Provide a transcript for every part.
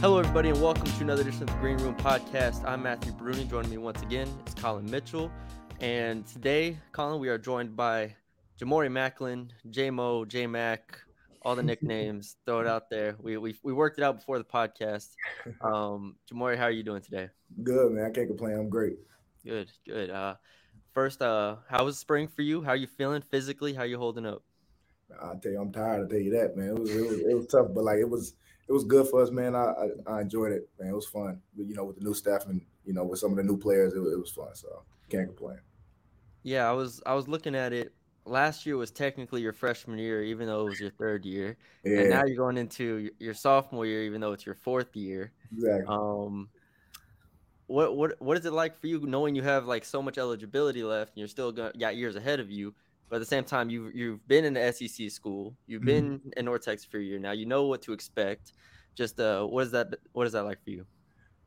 Hello, everybody, and welcome to another edition of the Green Room Podcast. I'm Matthew Brune. Joining me once again is Colin Mitchell. And today, Colin, we are joined by Ja'Mori Maclin, J-Mo, J-Mac, all the nicknames. throw it out there. We, we, we worked it out before the podcast. Um, Ja'Mori, how are you doing today? Good, man. I can't complain. I'm great. Good, good. Uh, first, uh, how was spring for you? How are you feeling physically? How are you holding up? I'll tell you, I'm tired. I'll tell you that, man. It was, it was, it was tough, but like it was – it was good for us, man. I, I, I enjoyed it, man. It was fun. You know, with the new staff and you know with some of the new players, it, it was fun. So can't complain. Yeah, I was I was looking at it. Last year was technically your freshman year, even though it was your third year, yeah. and now you're going into your sophomore year, even though it's your fourth year. Exactly. Um, what what what is it like for you knowing you have like so much eligibility left and you're still got, got years ahead of you? But at the same time, you've you've been in the SEC school, you've been mm-hmm. in North Texas for a year now. You know what to expect. Just uh, what is that? What is that like for you?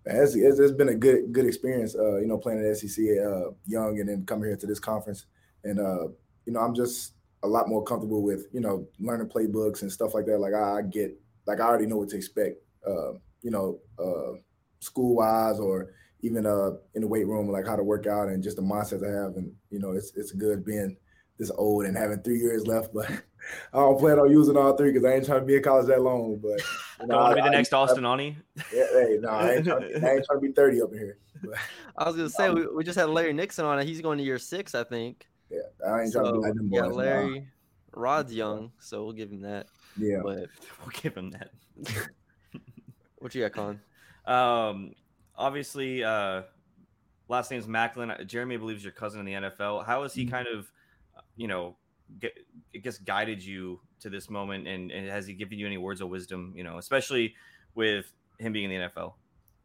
It's, it's, it's been a good good experience. Uh, you know, playing at SEC uh, young and then coming here to this conference, and uh, you know, I'm just a lot more comfortable with you know learning playbooks and stuff like that. Like I, I get like I already know what to expect. Uh, you know, uh, school wise or even uh in the weight room, like how to work out and just the mindset I have. And you know, it's it's good being this old and having three years left, but I don't plan on using all three because I ain't trying to be in college that long. But you know, want to be the I, next I, Austin Aune? Yeah, hey, no, I ain't, trying to, I ain't trying to be thirty up in here. But, I was gonna say um, we, we just had Larry Nixon on it. He's going to year six, I think. Yeah, I ain't trying to be like them boys. Yeah, Larry, Rod's young, so we'll give him that. Yeah, but we'll give him that. what you got, Colin? Um, obviously, uh, last name's Maclin. Jeremy believes your cousin in the NFL. How is he mm-hmm. kind of you know, get, I guess guided you to this moment, and, and has he given you any words of wisdom? You know, especially with him being in the NFL.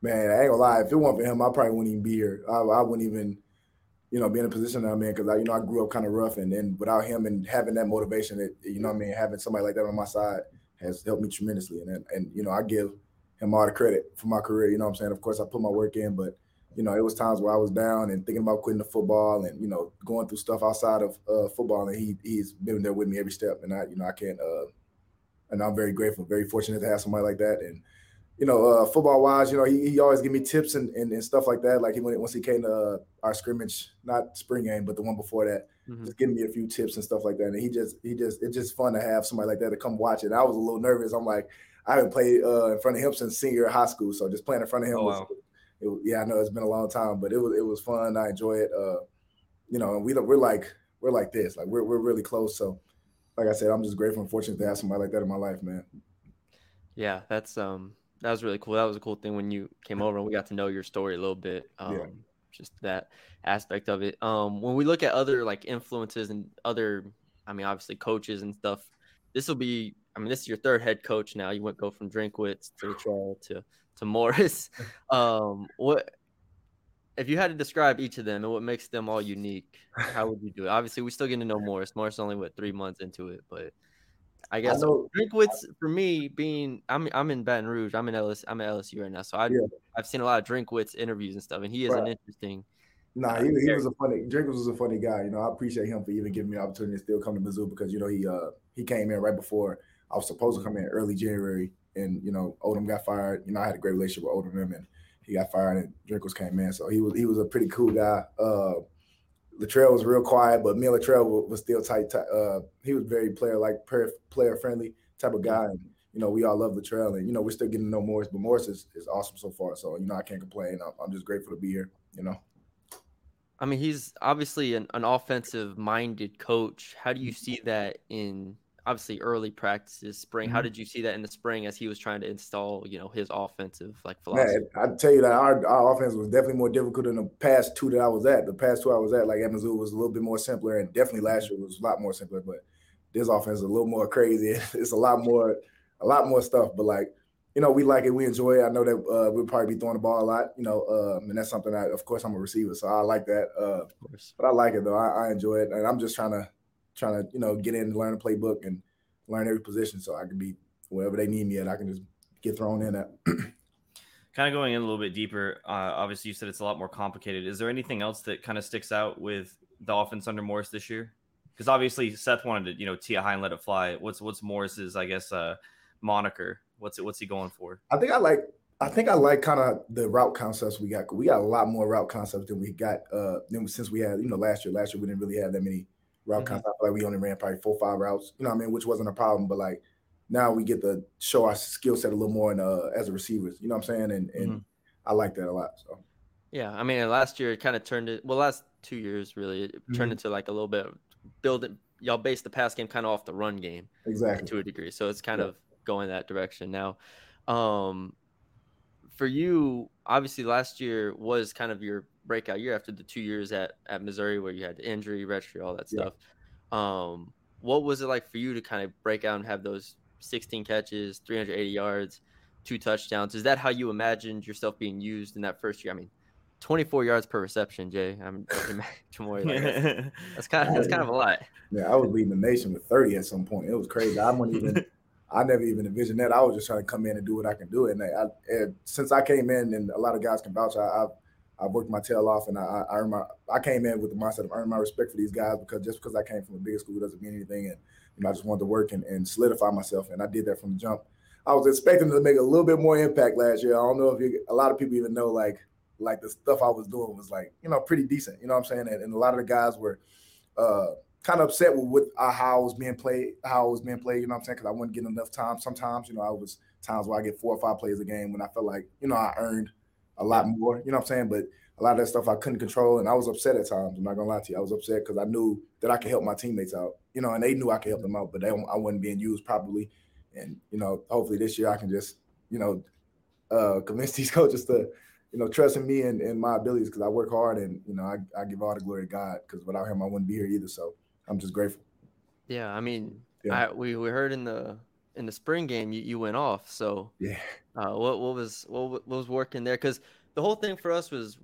Man, I ain't gonna lie. If it weren't for him, I probably wouldn't even be here. I, I wouldn't even, you know, be in a position that I'm in because I, you know, I grew up kind of rough, and then without him and having that motivation, that you know, I mean, having somebody like that on my side has helped me tremendously, and and you know, I give him all the credit for my career. You know, what I'm saying, of course, I put my work in, but you know, it was times where I was down and thinking about quitting the football and, you know, going through stuff outside of uh, football. And he he's been there with me every step. And I, you know, I can't, uh, and I'm very grateful, very fortunate to have somebody like that. And, you know, uh, football wise, you know, he, he always give me tips and, and, and stuff like that. Like he went once he came to uh, our scrimmage, not spring game, but the one before that, mm-hmm. just giving me a few tips and stuff like that. And he just, he just, it's just fun to have somebody like that to come watch it. I was a little nervous. I'm like, I haven't played uh, in front of him since senior high school. So just playing in front of him oh, was, wow it, yeah, I know it's been a long time, but it was it was fun. I enjoy it. Uh, you know, and we we're like we're like this, like we're we're really close. So, like I said, I'm just grateful and fortunate to have somebody like that in my life, man. Yeah, that's um that was really cool. That was a cool thing when you came over and we got to know your story a little bit. Um, yeah. Just that aspect of it. Um, when we look at other like influences and other, I mean, obviously coaches and stuff. This will be. I mean, this is your third head coach now. You went go from Drinkwitz to to to Morris. Um, what if you had to describe each of them and what makes them all unique? How would you do it? Obviously, we're still getting to know Morris. Morris only what three months into it, but I guess Drinkwitz for me being I'm I'm in Baton Rouge. I'm in LS I'm at LSU right now, so I yeah. I've seen a lot of Drinkwitz interviews and stuff, and he is right. an interesting. Nah, he, he was a funny. Drinkwitz was a funny guy. You know, I appreciate him for even giving me the opportunity to still come to Mizzou because you know he uh he came in right before I was supposed to come in early January and you know Odom got fired. You know I had a great relationship with Odom, and he got fired, and Drinkwitz came in. So he was he was a pretty cool guy. Uh, Littrell was real quiet, but me and Littrell was still tight. Uh, he was very player like player friendly type of guy, and you know we all love Littrell, and you know we're still getting to know Morris, but Morris is, is awesome so far. So you know I can't complain. I'm, I'm just grateful to be here. You know. I mean, he's obviously an, an offensive minded coach. How do you see that in obviously early practices, spring. Mm-hmm. How did you see that in the spring as he was trying to install, you know, his offensive like philosophy? Man, I tell you that our, our offense was definitely more difficult than the past two that I was at. The past two I was at, like Mizzou, was a little bit more simpler, and definitely last mm-hmm. year was a lot more simpler. But this offense is a little more crazy. It's a lot more, a lot more stuff. But like, you know, we like it, we enjoy it. I know that uh, we'll probably be throwing the ball a lot, you know, um, and that's something that, of course, I'm a receiver, so I like that. Uh, of course. But I like it though. I, I enjoy it, and I'm just trying to, trying to, you know, get in and learn the playbook and learn every position so I can be wherever they need me at. I can just get thrown in at. kind of going in a little bit deeper. Uh, obviously, you said it's a lot more complicated. Is there anything else that kind of sticks out with the offense under Morris this year? Because obviously Seth wanted to, you know, tee a high and let it fly. What's what's Morris's, I guess, uh, moniker? What's it? What's he going for? I think I like I think I like kind of the route concepts we got. We got a lot more route concepts than we got uh than since we had, you know, last year. Last year we didn't really have that many route mm-hmm. Like we only ran probably four, five routes, you know what I mean, which wasn't a problem. But like now we get to show our skill set a little more in, uh, as a receivers, you know what I'm saying? And and mm-hmm. I like that a lot. So yeah, I mean last year it kind of turned it well last two years really it mm-hmm. turned into like a little bit of building y'all base the pass game kind of off the run game exactly to a degree. So it's kind yeah. of going that direction now. Um, for you, obviously last year was kind of your breakout year after the two years at, at Missouri where you had the injury, registry, all that stuff. Yeah. Um, what was it like for you to kind of break out and have those 16 catches, 380 yards, two touchdowns? Is that how you imagined yourself being used in that first year? I mean, 24 yards per reception, Jay. I'm more like that's kind of that's kind of a lot. Yeah, I was leading the nation with 30 at some point. It was crazy. I wouldn't even I never even envisioned that. I was just trying to come in and do what I can do. And, I, and since I came in, and a lot of guys can vouch, I, have I've worked my tail off, and I, I my. I came in with the mindset of earning my respect for these guys because just because I came from a bigger school doesn't mean anything. And you know, I just wanted to work and, and solidify myself, and I did that from the jump. I was expecting to make a little bit more impact last year. I don't know if you, a lot of people even know like like the stuff I was doing was like you know pretty decent. You know what I'm saying? And, and a lot of the guys were. Uh, kind of upset with, with uh, how I was being played, how I was being played. You know what I'm saying? Because I wasn't getting enough time. Sometimes, you know, I was times where I get four or five plays a game when I felt like, you know, I earned a lot more. You know what I'm saying? But a lot of that stuff I couldn't control, and I was upset at times. I'm not gonna lie to you. I was upset because I knew that I could help my teammates out. You know, and they knew I could help them out, but they, I wasn't being used properly. And you know, hopefully this year I can just, you know, uh, convince these coaches to you know, trusting me and, and my abilities because I work hard and you know I, I give all the glory to God because without him I wouldn't be here either. So I'm just grateful. Yeah, I mean, yeah. I, we we heard in the in the spring game you, you went off. So yeah, uh, what what was what, what was working there? Because the whole thing for us was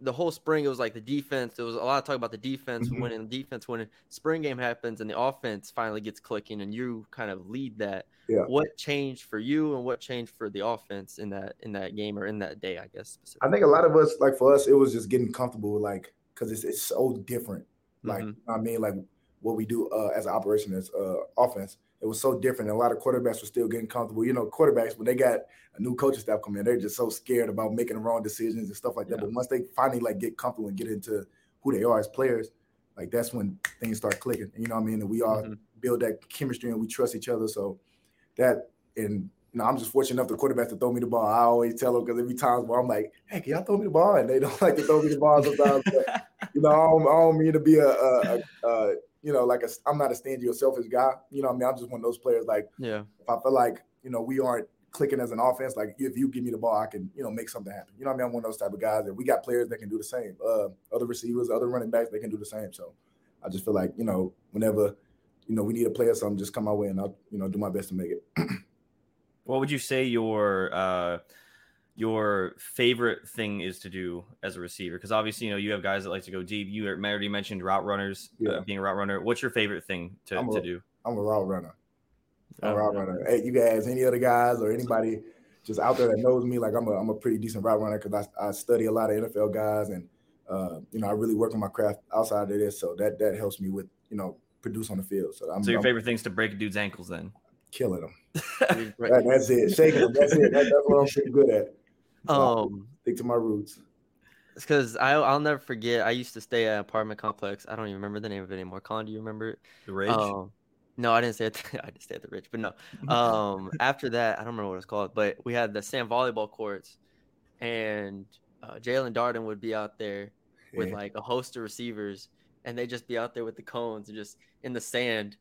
the whole spring. It was like the defense. There was a lot of talk about the defense mm-hmm. winning, the defense winning. Spring game happens and the offense finally gets clicking, and you kind of lead that. Yeah. What changed for you, and what changed for the offense in that in that game or in that day? I guess. I think a lot of us, like for us, it was just getting comfortable, like because it's it's so different like mm-hmm. I mean, like what we do uh, as an operation as uh, offense, it was so different. And a lot of quarterbacks were still getting comfortable. You know, quarterbacks when they got a new coaching staff come in, they're just so scared about making the wrong decisions and stuff like that. Yeah. But once they finally like get comfortable and get into who they are as players, like that's when things start clicking. You know what I mean? And we all mm-hmm. build that chemistry and we trust each other. So that and you know, I'm just fortunate enough the quarterback to throw me the ball. I always tell them because every time where I'm like, "Hey, can y'all throw me the ball?" and they don't like to throw me the ball sometimes. But, you know, I don't, I don't, mean to be a, a, a, a, you know, like a, I'm not a stingy or selfish guy. You know, I mean, I'm just one of those players. Like, yeah, if I feel like you know we aren't clicking as an offense, like if you give me the ball, I can you know make something happen. You know, I mean, I'm one of those type of guys, and we got players that can do the same. Uh, other receivers, other running backs, they can do the same. So, I just feel like you know, whenever you know we need a player, something just come my way, and I'll you know do my best to make it. What would you say your uh, your favorite thing is to do as a receiver? Because obviously, you know, you have guys that like to go deep. You already mentioned route runners, uh, yeah. uh, being a route runner. What's your favorite thing to, a, to do? I'm a route runner. I'm a route runner. Hey, you guys, any other guys or anybody just out there that knows me, like I'm a, I'm a pretty decent route runner because I, I study a lot of NFL guys and uh, you know I really work on my craft outside of this, so that that helps me with you know produce on the field. So, I'm, so your I'm, favorite thing is to break a dude's ankles, then? killing them. that, that's it. Shaking them. That's it. That, that's what I'm pretty good at. So um, stick to my roots. It's because I'll never forget. I used to stay at an apartment complex. I don't even remember the name of it anymore. Colin, do you remember it? The Ridge. Um, no, I didn't stay at. The, I didn't stay at the Ridge, but no. Um, after that, I don't remember what it's called, but we had the sand volleyball courts, and uh, Jaelon Darden would be out there with yeah. like a host of receivers, and they just be out there with the cones and just in the sand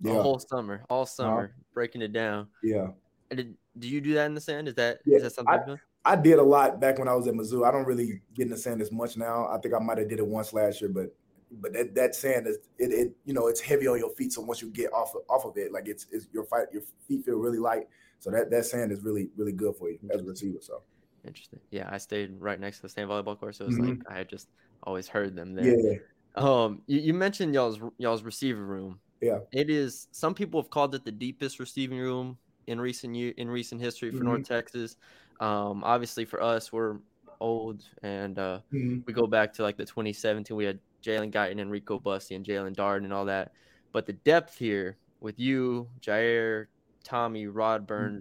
yeah. the whole summer, all uh-huh. summer, uh-huh. breaking it down. Yeah. And did, do you do that in the sand? Is that yeah. is that something? I, I, did a lot back when I was at Mizzou. I don't really get in the sand as much now. I think I might have did it once last year, but but that, that sand is it, it you know it's heavy on your feet. So once you get off of, off of it, like it's, it's your fight your feet feel really light. So that that sand is really really good for you as a receiver. So interesting. Yeah, I stayed right next to the sand volleyball course. So it was mm-hmm. like I had just always heard them there. Yeah. Um, you, you mentioned y'all's y'all's receiver room. Yeah. It is some people have called it the deepest receiving room in recent year in recent history for mm-hmm. North Texas. Um, obviously for us, we're old and uh, mm-hmm. we go back to like the 2017. We had Jalen Guyton and Rico Bussey and Jaelon Darden and all that. But the depth here with you, Jair, Tommy, Rod mm-hmm.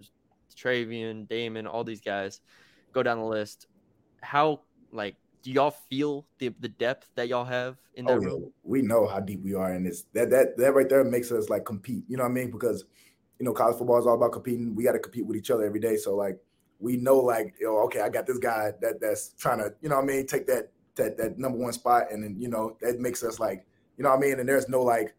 Travian, Damon, all these guys. Go down the list. How like do y'all feel the the depth that y'all have in that oh, room? We know how deep we are in this. That that that right there makes us like compete. You know what I mean? Because you know, college football is all about competing. We got to compete with each other every day. So like we know like, okay, I got this guy that that's trying to, you know what I mean, take that that that number one spot. And then, you know, that makes us like, you know what I mean? And there's no like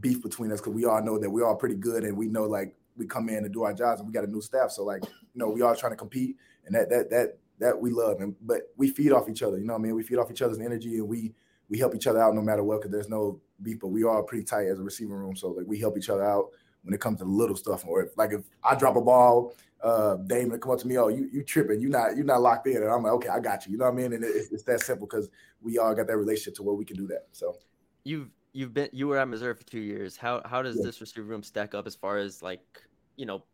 beef between us because we all know that we're all pretty good and we know like we come in and do our jobs and we got a new staff. So like, you know, we all trying to compete and that that that that we love and but we feed off each other. You know what I mean? We feed off each other's energy and we we help each other out no matter what because there's no beef, but we are pretty tight as a receiving room. So like we help each other out when it comes to little stuff. Or if like if I drop a ball, uh Damon come up to me, oh you you tripping, you not you not locked in, and I'm like, okay, I got you. You know what I mean? And it's, it's that simple because we all got that relationship to where we can do that. So you've you've been you were at Missouri for two years. How how does yeah. this receiver room stack up as far as like you know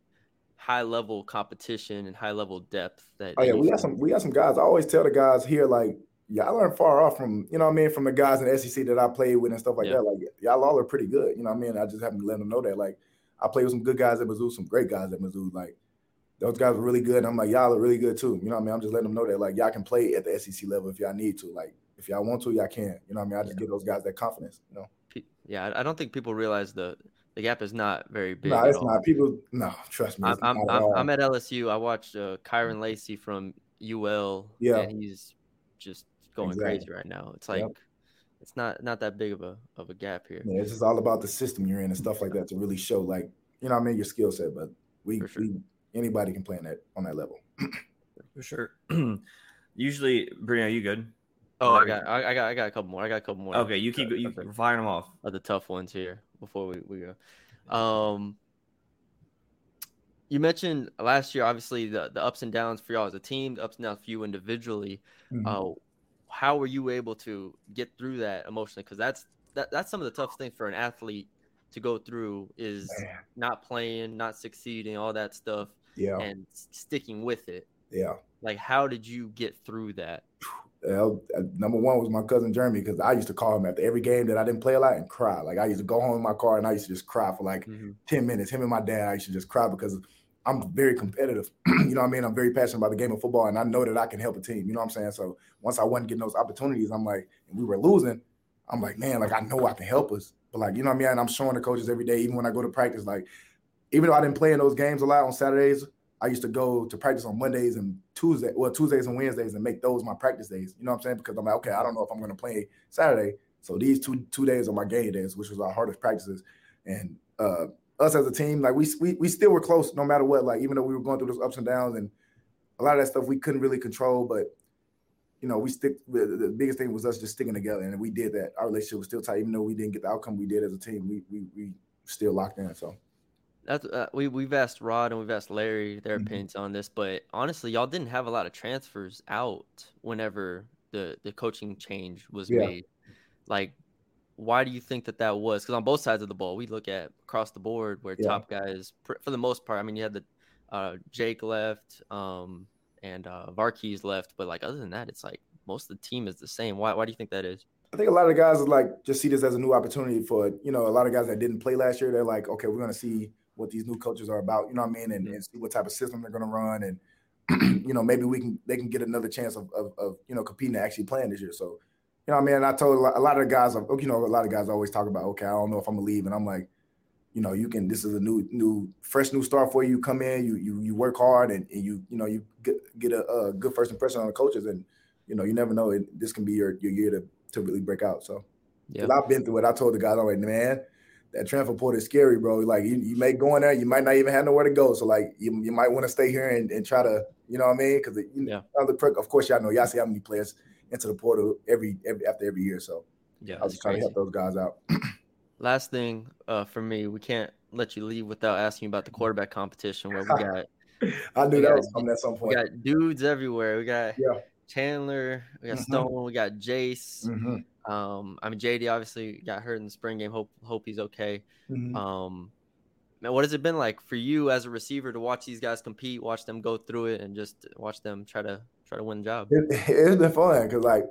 high level competition and high level depth that oh yeah we got some we got some guys i always tell the guys here like y'all aren't far off from you know what i mean from the guys in the sec that i played with and stuff like yeah. that like y'all all are pretty good you know what i mean i just haven't let them know that like i played with some good guys at mizzou some great guys at mizzou like those guys are really good and i'm like y'all are really good too you know what i mean i'm just letting them know that like y'all can play at the sec level if y'all need to like if y'all want to y'all can you know what i mean i just yeah. give those guys that confidence you know yeah i don't think people realize the the gap is not very big. No, it's all. not. People, no, trust me. I'm, I'm, I'm, I'm, at LSU. I watched uh, Kyren Lacy from UL. Yeah, and he's just going exactly. crazy right now. It's like yep. It's not not that big of a of a gap here. Yeah, it's just all about the system you're in and stuff like that to really show like you know I mean your skill set. But we, sure. we anybody can play in that on that level. For sure. Usually, Brian, are you good? Oh, I got, I got, I got a couple more. I got a couple more. Okay, you keep you okay. firing them off. Of the tough ones here before we, we go. Um, you mentioned last year, obviously the the ups and downs for y'all as a team, the ups and downs for you individually. Mm-hmm. Uh, how were you able to get through that emotionally? Because that's that, that's some of the toughest things for an athlete to go through is Man. not playing, not succeeding, all that stuff. Yeah, and sticking with it. Yeah. Like, how did you get through that? Uh, number one was my cousin Jeremy because I used to call him after every game that I didn't play a lot and cry. Like I used to go home in my car and I used to just cry for like mm-hmm. 10 minutes. Him and my dad, I used to just cry because I'm very competitive. you know what I mean? I'm very passionate about the game of football and I know that I can help a team. You know what I'm saying? So once I wasn't getting those opportunities, I'm like, and we were losing, I'm like, man, like I know I can help us. But like, you know what I mean? And I'm showing the coaches every day, even when I go to practice, like, even though I didn't play in those games a lot on Saturdays, I used to go to practice on Mondays and Tuesday, well, Tuesdays and Wednesdays and make those my practice days. You know what I'm saying? Because I'm like, okay, I don't know if I'm to play Saturday. So these two two days are my game days, which was our hardest practices. And uh, us as a team, like we, we we still were close no matter what. Like even though we were going through those ups and downs and a lot of that stuff we couldn't really control, but you know, we stick. The biggest thing was us just sticking together, and we did that. Our relationship was still tight, even though we didn't get the outcome we did as a team. We we we still locked in. So that's uh, we we've asked Rod and we've asked Larry their mm-hmm. opinions on this, but honestly, y'all didn't have a lot of transfers out whenever the the coaching change was yeah. made. Like, why do you think that that was? Because on both sides of the ball, we look at across the board where yeah. top guys, for the most part, I mean, you had the uh, Jake left, um, and uh, Varkey's left, but like other than that, it's like most of the team is the same. Why why do you think that is? I think a lot of guys like just see this as a new opportunity for you know a lot of guys that didn't play last year. They're like, okay, we're gonna see what these new coaches are about. You know what I mean? And, and see what type of system they're going to run, and you know maybe we can they can get another chance of, of, of you know competing and actually playing this year. So you know I mean? I told a lot of the guys, you know, a lot of guys always talk about, okay, I don't know if I'm gonna leave, and I'm like, you know, you can. This is a new, new, fresh, new start for you. Come in, you you you work hard, and, and you you know you get get a, a, good first impression on the coaches, and you know you never know. It, this can be your your year to to really break out. So, yeah, I've been through it. I told the guys, I'm like, man, that transfer portal is scary, bro. Like you, you may go in there, you might not even have nowhere to go. So like you, you might want to stay here and, and try to, you know what I mean? Because you know, yeah. of course y'all know y'all see how many players into the portal every every after every year. So yeah, I was trying to help those guys out. Last thing uh, for me, we can't let you leave without asking about the quarterback competition where we got. I knew that was coming at some point. We got dudes everywhere. We got yeah. Chandler, we got mm-hmm. Stone, we got Jace. Mm-hmm. Um, I mean, JD obviously got hurt in the spring game. Hope hope he's okay. Mm-hmm. Um, man, what has it been like for you as a receiver to watch these guys compete, watch them go through it, and just watch them try to try to win job? It, has been fun because like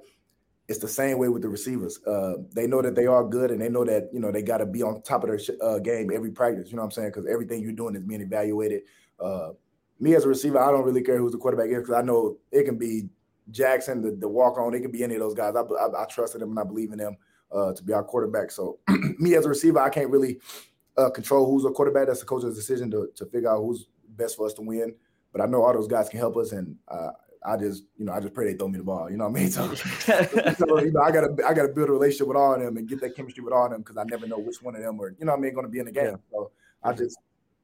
it's the same way with the receivers. Uh, they know that they are good, and they know that you know they got to be on top of their uh, game every practice. You know what I'm saying? Because everything you're doing is being evaluated. Uh, me as a receiver, I don't really care who's the quarterback is because I know it can be Jackson, the, the walk on. It can be any of those guys. I, I, I trusted them and I believe in them uh, to be our quarterback. So me as a receiver, I can't really uh, control who's a quarterback. That's the coach's decision to, to figure out who's best for us to win. But I know all those guys can help us, and uh, I just, you know, I just pray they throw me the ball. You know what I mean? So, so you know, I gotta, I gotta build a relationship with all of them and get that chemistry with all of them because I never know which one of them are, you know, what I mean, going to be in the game. Yeah. So I just,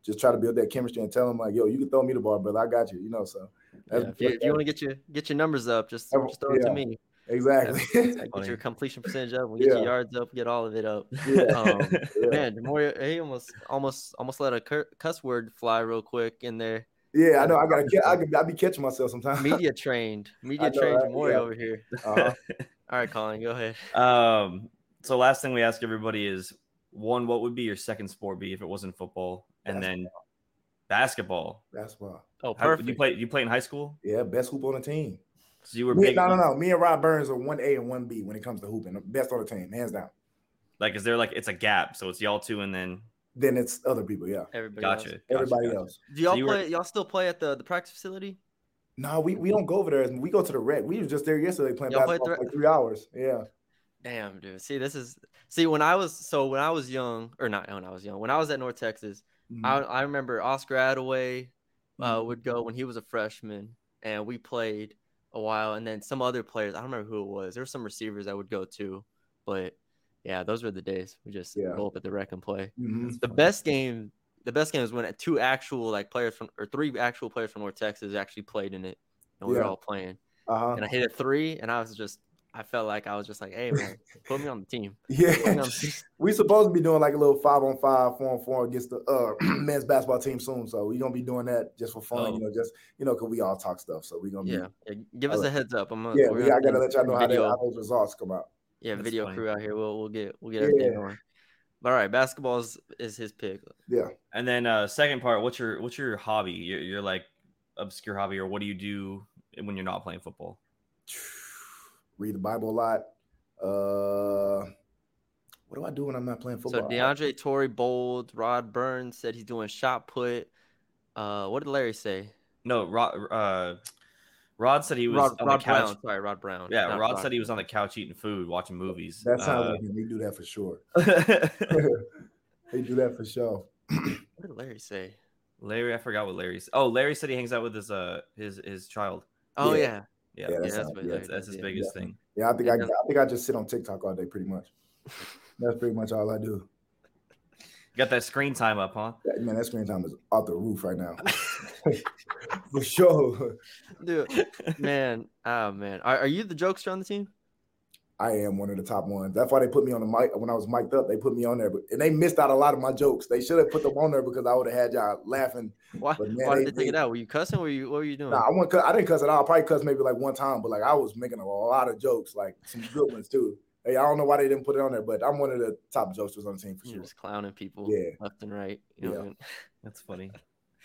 just try to build that chemistry and tell them like, yo, you can throw me the ball, brother. I got you. You know, so yeah, if you, you want to get your get your numbers up, just, just throw yeah, it to me. Exactly. get your completion percentage up. We get your yards up. Get all of it up. Um, man, Demoria, he almost almost almost let a cuss word fly real quick in there. Yeah, I know. I gotta. I could. I be catching myself sometimes. Media trained. Media know, trained right? Demoria yeah. over here. Uh-huh. all right, Colin, go ahead. Um. So last thing we ask everybody is one, what would be your second sport be if it wasn't football, and then basketball. Basketball. Oh, perfect. How, you play? You play in high school? Yeah, best hoop on the team. So you were me, big. No, no, no. Me and Rod Burns are one A and one B when it comes to hooping. Best on the team, hands down. Like, is there like it's a gap? So it's y'all two, and then then it's other people. Yeah, everybody. Gotcha. Else. Everybody gotcha. else. Do y'all so play? Were... Y'all still play at the the practice facility? No, we, we don't go over there. We go to the rec. We were just there yesterday playing y'all basketball for like three hours. Yeah. Damn, dude. See, this is see when I was so when I was young, or not when I was young, when I was at North Texas, mm-hmm. I I remember Oscar Adaway uh, mm-hmm. would go when he was a freshman, and we played a while, and then some other players. I don't remember who it was. There were some receivers I would go to, but yeah, those were the days. We just yeah. go up at the rec and play. Mm-hmm. The best game, the best game is when two actual like players from or three actual players from North Texas actually played in it, and we yeah. were all playing. Uh-huh. And I hit a three, and I was just I felt like I was just like, hey man, put me on the team. Yeah, the we supposed to be doing like a little five on five, four on four against the uh, men's basketball team soon. So we're gonna be doing that just for fun, oh. you know, just you know, cause we all talk stuff. So we're gonna yeah. yeah. Give us a heads up. I'm gonna, yeah, we, I gotta let y'all know how, they, how, those results come out. Yeah, That's video funny. crew out here. We'll we'll get we'll get everything yeah. going. But all right, basketball is, is his pick. Yeah. And then uh second part, what's your what's your hobby? You're, you're like obscure hobby, or what do you do when you're not playing football? Read the Bible a lot uh, what do I do when I'm not playing football? So DeAndre Torrey Bold, Rod Burns said he's doing shot put. Uh, what did Larry say? No, Rod. Uh, Rod said he was Rod, on Rod the couch. Brown, sorry, Rod Brown. Yeah, Rod, Rod, said he was on the couch eating food, watching movies. That sounds uh, like him. We do that for sure. he do that for sure. what did Larry say? Larry, I forgot what Larry said. Oh, Larry said he hangs out with his uh his his child. Oh yeah, yeah, yeah, that's, yeah, that's, that's, his biggest yeah. thing. Yeah, I think I, I think I just sit on TikTok all day, pretty much. that's pretty much all I do. Got that screen time up, huh? Yeah, man, that screen time is off the roof right now, for sure. Dude, man, oh man, are, are you the jokester on the team? I am one of the top ones. That's why they put me on the mic when I was mic'd up. They put me on there, but and they missed out a lot of my jokes. They should have put them on there because I would have had y'all laughing. Why, man, why did they, they take it out? Were you cussing? Were you what were you doing? Nah, I went. I didn't cuss at all. I probably cuss maybe like one time, but like I was making a lot of jokes, like some good ones too. Hey, I don't know why they didn't put it on there, but I'm one of the top jokesters on the team for sure. Just clowning people, yeah, left and right. You know yeah, I mean? that's funny.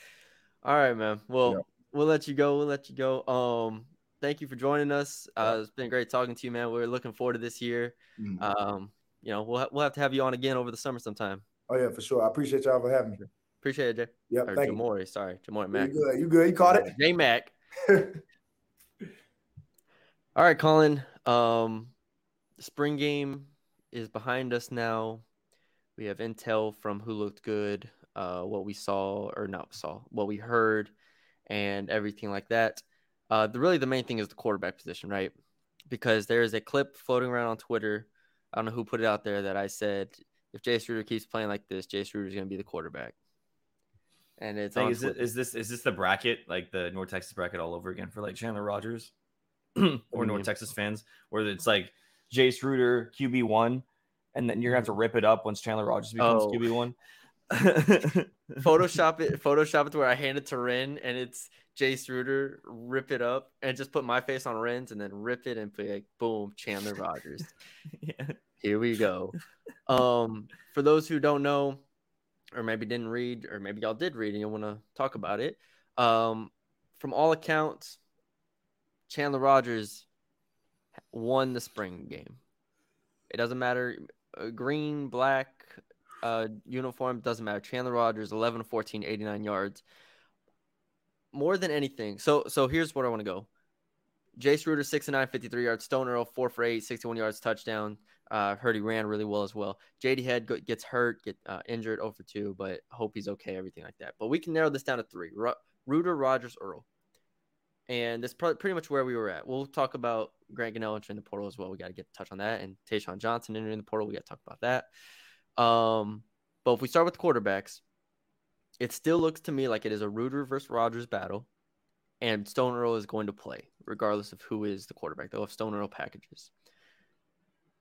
all right, man. Well, yeah. we'll let you go. We'll let you go. Um, thank you for joining us. Uh, it's been great talking to you, man. We're looking forward to this year. Mm-hmm. Um, you know, we'll ha- we'll have to have you on again over the summer sometime. Oh yeah, for sure. I appreciate y'all for having me. Appreciate it, Jay. Yep. Or thank Ja'Mori, you. sorry, Ja'Mori Mac. You good? You good? You caught it? J Mac. All right, Colin. Um, the spring game is behind us now. We have intel from who looked good, uh, what we saw or not saw, what we heard, and everything like that. Uh, the really the main thing is the quarterback position, right? Because there is a clip floating around on Twitter. I don't know who put it out there that I said if Jace Ruder keeps playing like this, Jace Ruder is going to be the quarterback. And it's like, is, it, is this is this the bracket like the North Texas bracket all over again for like Chandler Rogers or North Texas fans, where it's like Jace Ruder QB one, and then you're gonna have to rip it up once Chandler Rogers becomes oh. QB one. Photoshop it, Photoshop it to where I hand it to Ren and it's Jace Ruder, rip it up and just put my face on Ren's and then rip it and be like, boom, Chandler Rogers. yeah. Here we go. Um, for those who don't know, or maybe didn't read, or maybe y'all did read and you want to talk about it. Um, from all accounts, Chandler Rogers won the spring game. It doesn't matter, uh, green, black, uh, uniform doesn't matter. Chandler Rogers, 11 14, 89 yards. more than anything, so so here's where I want to go. Jace Ruder, 6 and 9, 53 yards. Stone Earl, 4 for 8, 61 yards, touchdown. Uh, heard he ran really well as well. JD Head gets hurt, get uh, injured, over 2, but hope he's okay, everything like that. But we can narrow this down to three Ru- Ruder, Rogers, Earl. And that's pretty much where we were at. We'll talk about Grant Gunnell entering the portal as well. We got to get touch on that. And Tayshawn Johnson entering the portal. We got to talk about that. Um, but if we start with the quarterbacks, it still looks to me like it is a Ruder versus Rogers battle and Stone Earl is going to play, regardless of who is the quarterback. They'll have Stone Earl packages.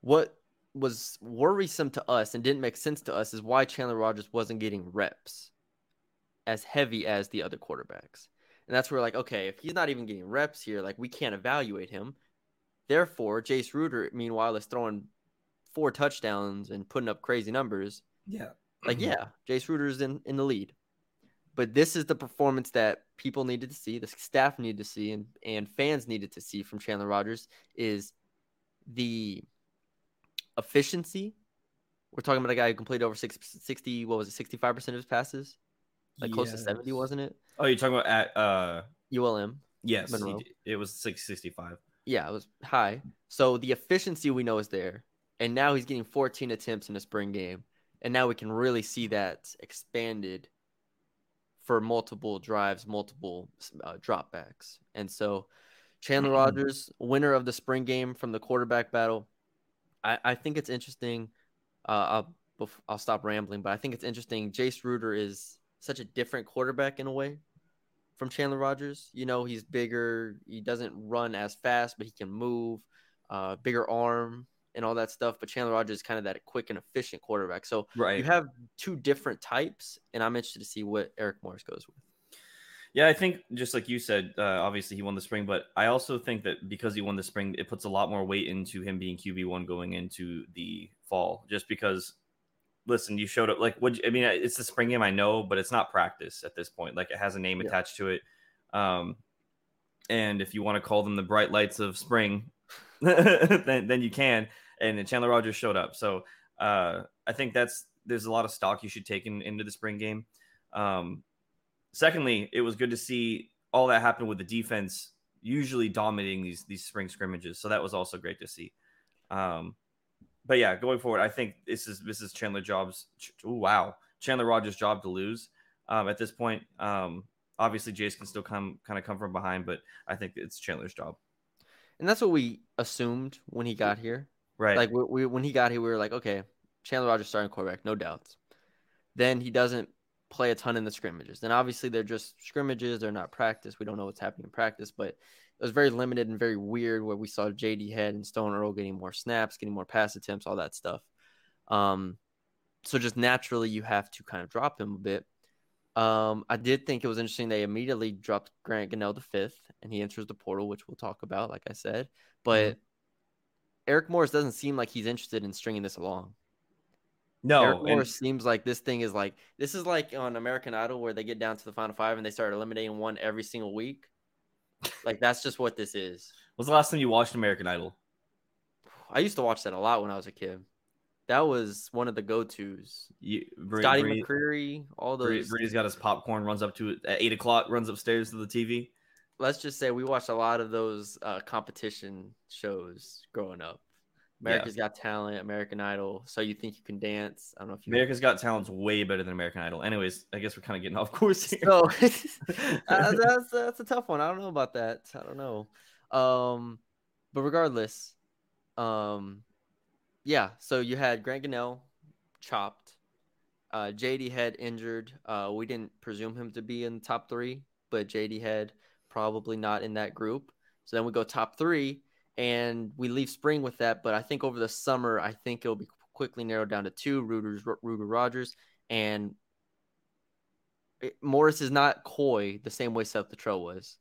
What was worrisome to us and didn't make sense to us is why Chandler Rogers wasn't getting reps as heavy as the other quarterbacks. And that's where, like, okay, if he's not even getting reps here, like, we can't evaluate him. Therefore, Jace Ruder, meanwhile, is throwing four touchdowns and putting up crazy numbers. Yeah. Like, mm-hmm. yeah, Jace Ruder's in, in the lead but this is the performance that people needed to see, the staff needed to see, and, and fans needed to see from Chandler Rogers is the efficiency. We're talking about a guy who completed over 60, what was it, 65% of his passes? Like close to 70, wasn't it? Oh, you're talking about at uh ULM? Yes, it was 665. Yeah, it was high. So the efficiency we know is there. And now he's getting 14 attempts in a spring game. And now we can really see that expanded – for multiple drives, multiple uh, dropbacks. And so Chandler mm-hmm. Rogers, winner of the spring game from the quarterback battle. I, I think it's interesting. Uh, I'll, I'll stop rambling, but I think it's interesting. Jace Ruder is such a different quarterback in a way from Chandler Rogers. You know, he's bigger. He doesn't run as fast, but he can move. Uh, bigger arm and all that stuff. But Chandler Rogers is kind of that quick and efficient quarterback. So right. you have two different types, and I'm interested to see what Eric Morris goes with. Yeah, I think just like you said, uh, obviously he won the spring, but I also think that because he won the spring, it puts a lot more weight into him being QB one going into the fall. Just because, listen, you showed up like what I mean, it's the spring game, I know, but it's not practice at this point. Like it has a name yeah. attached to it, um, and if you want to call them the bright lights of spring, then then you can. And Chandler Rogers showed up, so uh, I think that's there's a lot of stock you should take in, into the spring game. Um, secondly, it was good to see all that happen with the defense usually dominating these these spring scrimmages. So that was also great to see. Um, but yeah, going forward, I think this is this is Chandler Jobs. Ooh, wow, Chandler Rogers' job to lose um, at this point. Um, obviously, Jace can still come kind of come from behind, but I think it's Chandler's job and that's what we assumed when he got here. Right. Like we, we, when he got here, we were like, okay, Chandler Rogers starting quarterback, no doubts. Then he doesn't play a ton in the scrimmages. Then obviously they're just scrimmages; they're not practice. We don't know what's happening in practice, but it was very limited and very weird where we saw JD Head and Stone Earl getting more snaps, getting more pass attempts, all that stuff. Um, so just naturally you have to kind of drop him a bit. Um, I did think it was interesting they immediately dropped Grant Gunnell the fifth, and he enters the portal, which we'll talk about, like I said. But mm-hmm. Eric Morris doesn't seem like he's interested in stringing this along. No, Eric Morris seems like this thing is like this is like on American Idol where they get down to the final five and they start eliminating one every single week. Like that's just what this is. When's the last time you watched American Idol? I used to watch that a lot when I was a kid. That was one of the go tos. Scotty Bree, McCreery, all those. Brady's got his popcorn, runs up to it at eight o'clock, runs upstairs to the TV. Let's just say we watched a lot of those uh, competition shows growing up. America's yeah. Got Talent, American Idol. So you think you can dance? I don't know if you. America's Got Talent's way better than American Idol. Anyways, I guess we're kind of getting off course here. So uh, that's that's a tough one. I don't know about that. I don't know. Um, but regardless, um, yeah, so you had Grant Gunnell chopped. Uh, JD Head injured. Uh, we didn't presume him to be in the top three, but JD Head probably not in that group. So then we go top three, and we leave spring with that. But I think over the summer, I think it'll be quickly narrowed down to two: Ruder's Ruder Rogers and it, Morris is not coy the same way Seth Littrell was.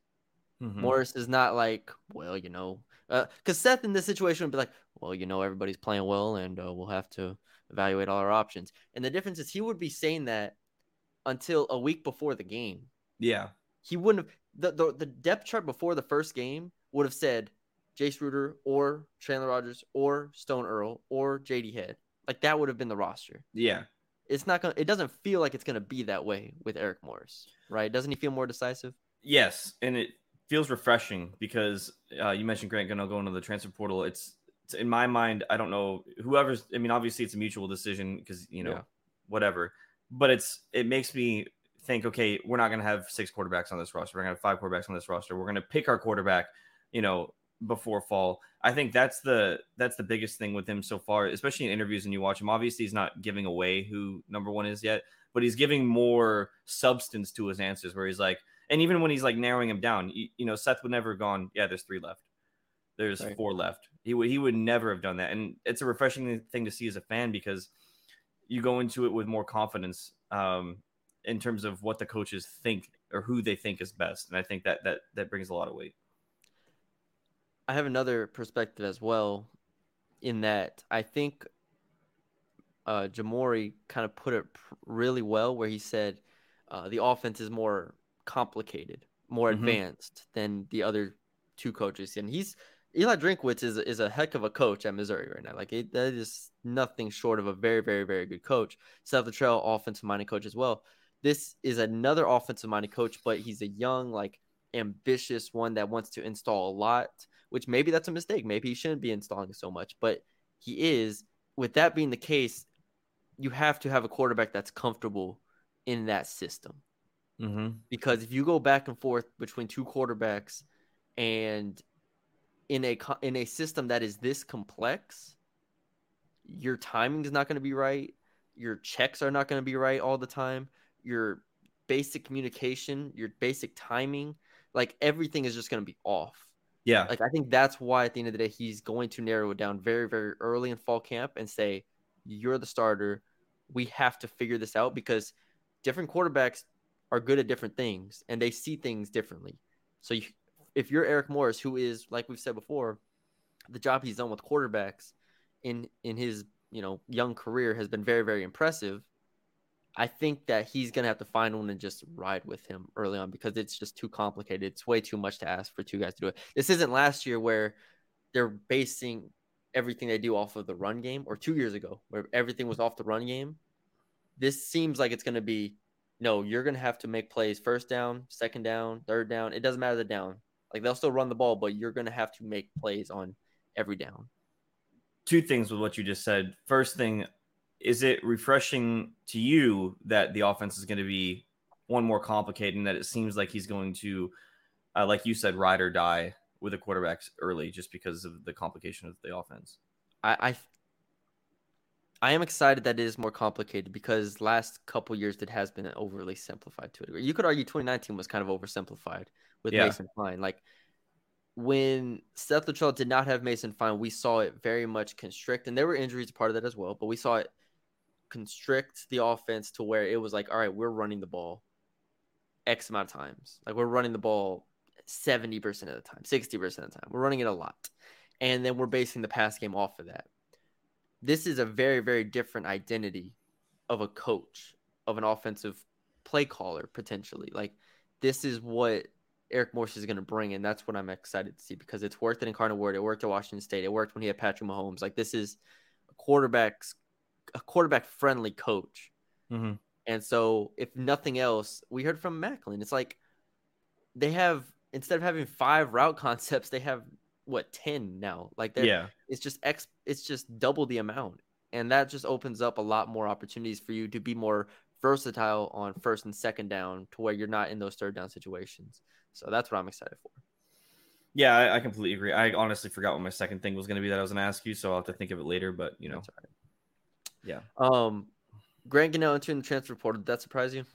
Mm-hmm. Morris is not like, well, you know, because uh, Seth in this situation would be like, well, you know, everybody's playing well, and uh, we'll have to evaluate all our options. And the difference is he would be saying that until a week before the game. Yeah, he wouldn't have the the, the depth chart before the first game would have said Jace Ruder or Chandler Rogers or Stone Earl or JD Head. Like that would have been the roster. Yeah. It's not gonna it doesn't feel like it's gonna be that way with Eric Morris, right? Doesn't he feel more decisive? Yes, and it feels refreshing because uh, you mentioned Grant Gano going to the transfer portal. It's, it's, in my mind, I don't know whoever's. I mean, obviously it's a mutual decision because you know yeah. whatever, but it's it makes me think. Okay, we're not going to have six quarterbacks on this roster. We're going to have five quarterbacks on this roster. We're going to pick our quarterback. You know, before fall. I think that's the that's the biggest thing with him so far, especially in interviews and you watch him. Obviously, he's not giving away who number one is yet, but he's giving more substance to his answers where he's like, and even when he's like narrowing him down, you, you know, Seth would never have gone, yeah, there's three left. There's right. four left. He would he would never have done that. And it's a refreshing thing to see as a fan because you go into it with more confidence um, in terms of what the coaches think or who they think is best. And I think that that that brings a lot of weight. I have another perspective as well in that I think uh, Ja'Mori kind of put it really well where he said uh, the offense is more complicated, more mm-hmm. advanced than the other two coaches. And he's Eli Drinkwitz is is a heck of a coach at Missouri right now. Like it, that is nothing short of a very, very, very good coach. Seth Littrell, offensive minded coach as well. This is another offensive minded coach, but he's a young, like ambitious one that wants to install a lot. Which maybe that's a mistake. Maybe he shouldn't be installing so much, but he is. With that being the case, you have to have a quarterback that's comfortable in that system. Mm-hmm. Because if you go back and forth between two quarterbacks and in a in a system that is this complex, your timing is not going to be right. Your checks are not going to be right all the time. Your basic communication, your basic timing, like everything is just going to be off. Yeah. Like I think that's why at the end of the day he's going to narrow it down very very early in fall camp and say you're the starter. We have to figure this out because different quarterbacks are good at different things and they see things differently. So you, if you're Eric Morris, who is like we've said before, the job he's done with quarterbacks in in his you know young career has been very very impressive. I think that he's gonna have to find one and just ride with him early on because it's just too complicated. It's way too much to ask for two guys to do it. This isn't last year where they're basing everything they do off of the run game, or two years ago where everything was off the run game. This seems like it's gonna be no, you're to have to make plays first down, second down, third down. It doesn't matter the down. Like they'll still run the ball, but you're to have to make plays on every down. Two things with what you just said. First thing, is it refreshing to you that the offense is going to be one more complicated and that it seems like he's going to, uh, like you said, ride or die with the quarterbacks early just because of the complication of the offense? I, I I am excited that it is more complicated because last couple years it has been overly simplified to a degree. You could argue 2019 was kind of oversimplified with yeah. Mason Fine. Like when Seth Littrell did not have Mason Fine, we saw it very much constrict, and there were injuries part of that as well. But we saw it constrict the offense to where it was like, all right, we're running the ball X amount of times. Like we're running the ball 70% of the time, 60% of the time. We're running it a lot. And then we're basing the pass game off of that this is a very, very different identity of a coach, of an offensive play caller, potentially. Like, this is what Eric Morris is going to bring, and that's what I'm excited to see because it's worked in Incarnate Word. It worked at Washington State. It worked when he had Patrick Mahomes. Like, this is a quarterback's a quarterback friendly coach. Mm-hmm. And so, if nothing else, we heard from Maclin. It's like they have instead of having five route concepts, they have what 10 now? Like yeah. it's just x it's just double the amount. And that just opens up a lot more opportunities for you to be more versatile on first and second down to where you're not in those third down situations. So that's what i'm excited for. Yeah i, I completely agree. I honestly forgot what my second thing was going to be that i was going to ask you so i'll have to think of it later but you know yeah um grant Gunnell entering the transfer portal did that surprise you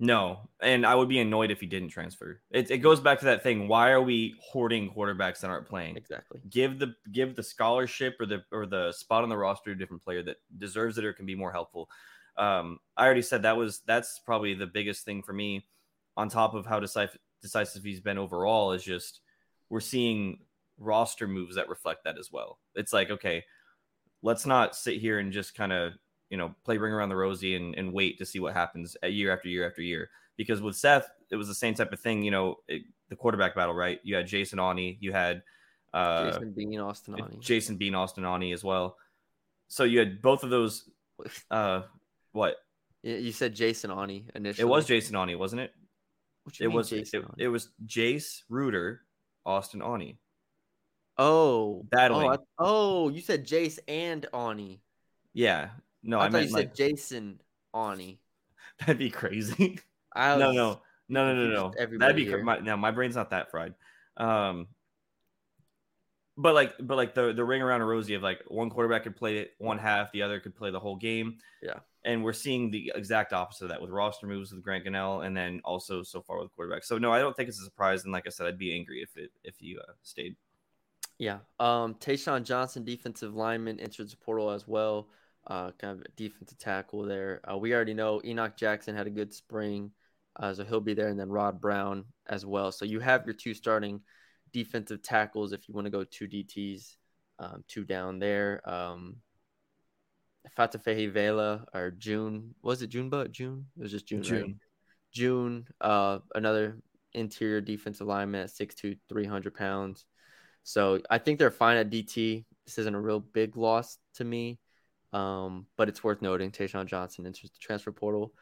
no, and I would be annoyed if he didn't transfer. It, it goes back to that thing. Why are we hoarding quarterbacks that aren't playing? Exactly. Give the give the scholarship or the or the spot on the roster to a different player that deserves it or can be more helpful. Um, I already said that was that's probably the biggest thing for me. On top of how decisive decisive he's been overall, is just we're seeing roster moves that reflect that as well. It's like okay, let's not sit here and just kind of you know, play ring around the rosy and, and wait to see what happens year after year after year. Because with Seth, it was the same type of thing. You know, it, the quarterback battle, right? You had Jason Aune, you had uh, Jason Bean, Austin Aune, Jason Bean, Austin Aune as well. So you had both of those. Uh, what? You said Jason Aune initially. It was Jason Aune, wasn't it? it was it, it, was Jace Ruder, Austin Aune. Oh, battling. Oh, I, oh, you said Jace and Aune. Yeah, no, I, I thought you like, said Jason Aune. That'd be crazy. I no, no, no, no, no, no. That'd be my, no. My brain's not that fried. Um, but like, but like the the ring around a rosy of like one quarterback could play it one half, the other could play the whole game. Yeah, and we're seeing the exact opposite of that with roster moves with Grant Gunnell, and then also so far with quarterback. So no, I don't think it's a surprise. And like I said, I'd be angry if it if you uh, stayed. Yeah. Um, Tayshawn Johnson, defensive lineman, entered the portal as well. Uh, kind of a defensive tackle there. Uh, we already know Enoch Jackson had a good spring, uh, so he'll be there, and then Rod Brown as well. So you have your two starting defensive tackles if you want to go two DTs, um, two down there. Um, Fatafehi Vela or June was it June? But June it was just June. June. Right? June. Uh, another interior defensive lineman at 6'2", 300 pounds. So I think they're fine at DT. This isn't a real big loss to me, um, but it's worth noting. Tayshawn Johnson enters the transfer portal.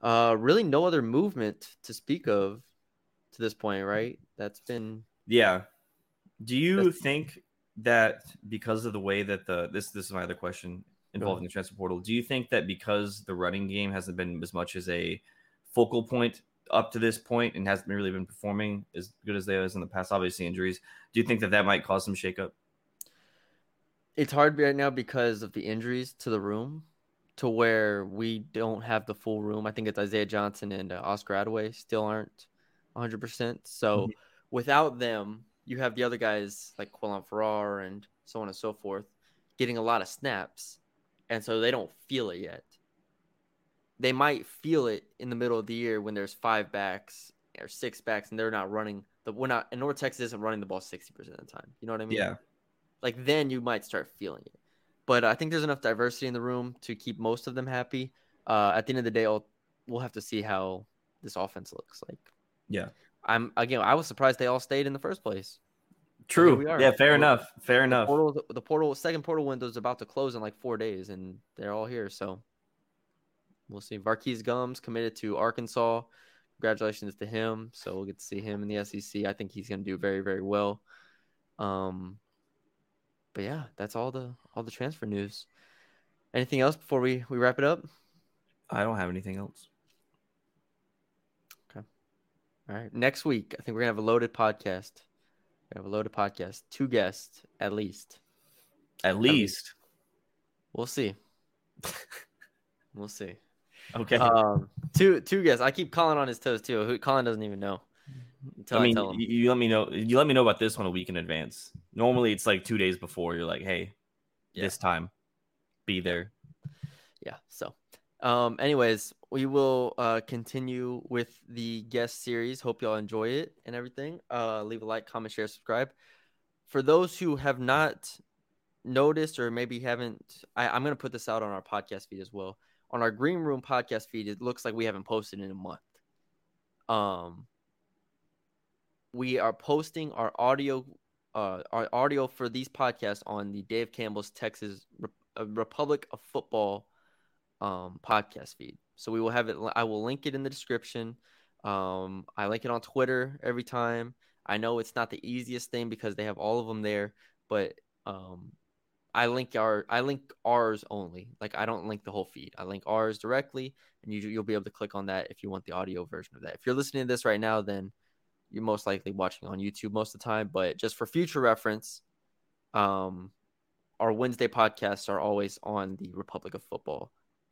Uh, really, no other movement to speak of to this point, right? That's been yeah. Do you think that because of the way that the this this is my other question involving the transfer portal, do you think that because the running game hasn't been as much as a focal point up to this point and hasn't really been performing as good as they has in the past, obviously injuries, do you think that that might cause some shakeup? It's hard right now because of the injuries to the room, to where we don't have the full room. I think it's Isaiah Johnson and uh, Oscar Adaway still aren't 100%. So mm-hmm. without them, you have the other guys like Quillan Farrar and so on and so forth getting a lot of snaps. And so they don't feel it yet they might feel it in the middle of the year when there's five backs or six backs and they're not running the we're not and North Texas isn't running the ball sixty percent of the time. You know what I mean? Yeah. Like then you might start feeling it. But I think there's enough diversity in the room to keep most of them happy. Uh, at the end of the day, I'll, we'll have to see how this offense looks like. Yeah. I'm again. I was surprised they all stayed in the first place. True. Yeah. Fair we're, enough. Fair the enough. Portal, the portal, second portal window is about to close in like four days, and they're all here. So We'll see. Var'Keyes Gumms committed to Arkansas. Congratulations to him. So we'll get to see him in the SEC. I think he's going to do very, very well. Um, but yeah, that's all the all the transfer news. Anything else before we we wrap it up? I don't have anything else. Okay. All right. Next week, I think we're gonna have a loaded podcast. We have a loaded podcast. Two guests at least. At least. We'll see. we'll see. Okay. Um, two two guests. I keep calling on his toes too. Who Colin doesn't even know. I mean, I you, you, let me know. You let me know about this one a week in advance. Normally, it's like two days before. You're like, hey, yeah. this time, be there. Yeah. So, um, anyways, we will uh continue with the guest series. Hope y'all enjoy it and everything. Uh, leave a like, comment, share, subscribe. For those who have not noticed or maybe haven't, I, I'm gonna put this out on our podcast feed as well on our Green Room podcast feed, it looks like we haven't posted in a month. Um, we are posting our audio, uh, our audio for these podcasts on the Dave Campbell's Texas Re- uh, Republic of Football um, podcast feed. So we will have it. I will link it in the description. Um, I link it on Twitter every time. I know it's not the easiest thing because they have all of them there, but um, I link our I link ours only. Like I don't link the whole feed. I link ours directly, and you you'll be able to click on that if you want the audio version of that. If you're listening to this right now, then you're most likely watching on YouTube most of the time. But just for future reference, um, our Wednesday podcasts are always on the Republic of Football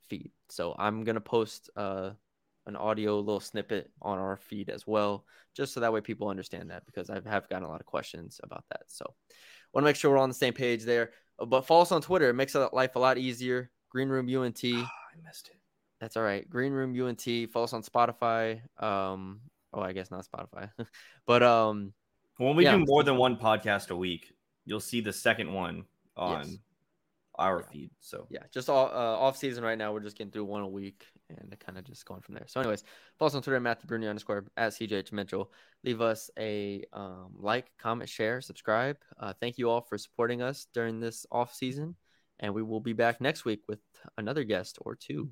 feed. So I'm gonna post uh an audio little snippet on our feed as well, just so that way people understand that because I have gotten a lot of questions about that. So want to make sure we're on the same page there. But follow us on Twitter. It makes life a lot easier. Green Room UNT. Oh, I missed it. That's all right. Green Room UNT. Follow us on Spotify. Um, oh, I guess not Spotify, but um, when we yeah. do more than one podcast a week, you'll see the second one on yes. Our yeah. feed. So yeah, just all uh, off season right now. We're just getting through one a week and kind of just going from there. So, anyways, follow us on Twitter, Matthew Brune underscore at CJH Mitchell. Leave us a um, like, comment, share, subscribe. Uh, thank you all for supporting us during this off season, and we will be back next week with another guest or two.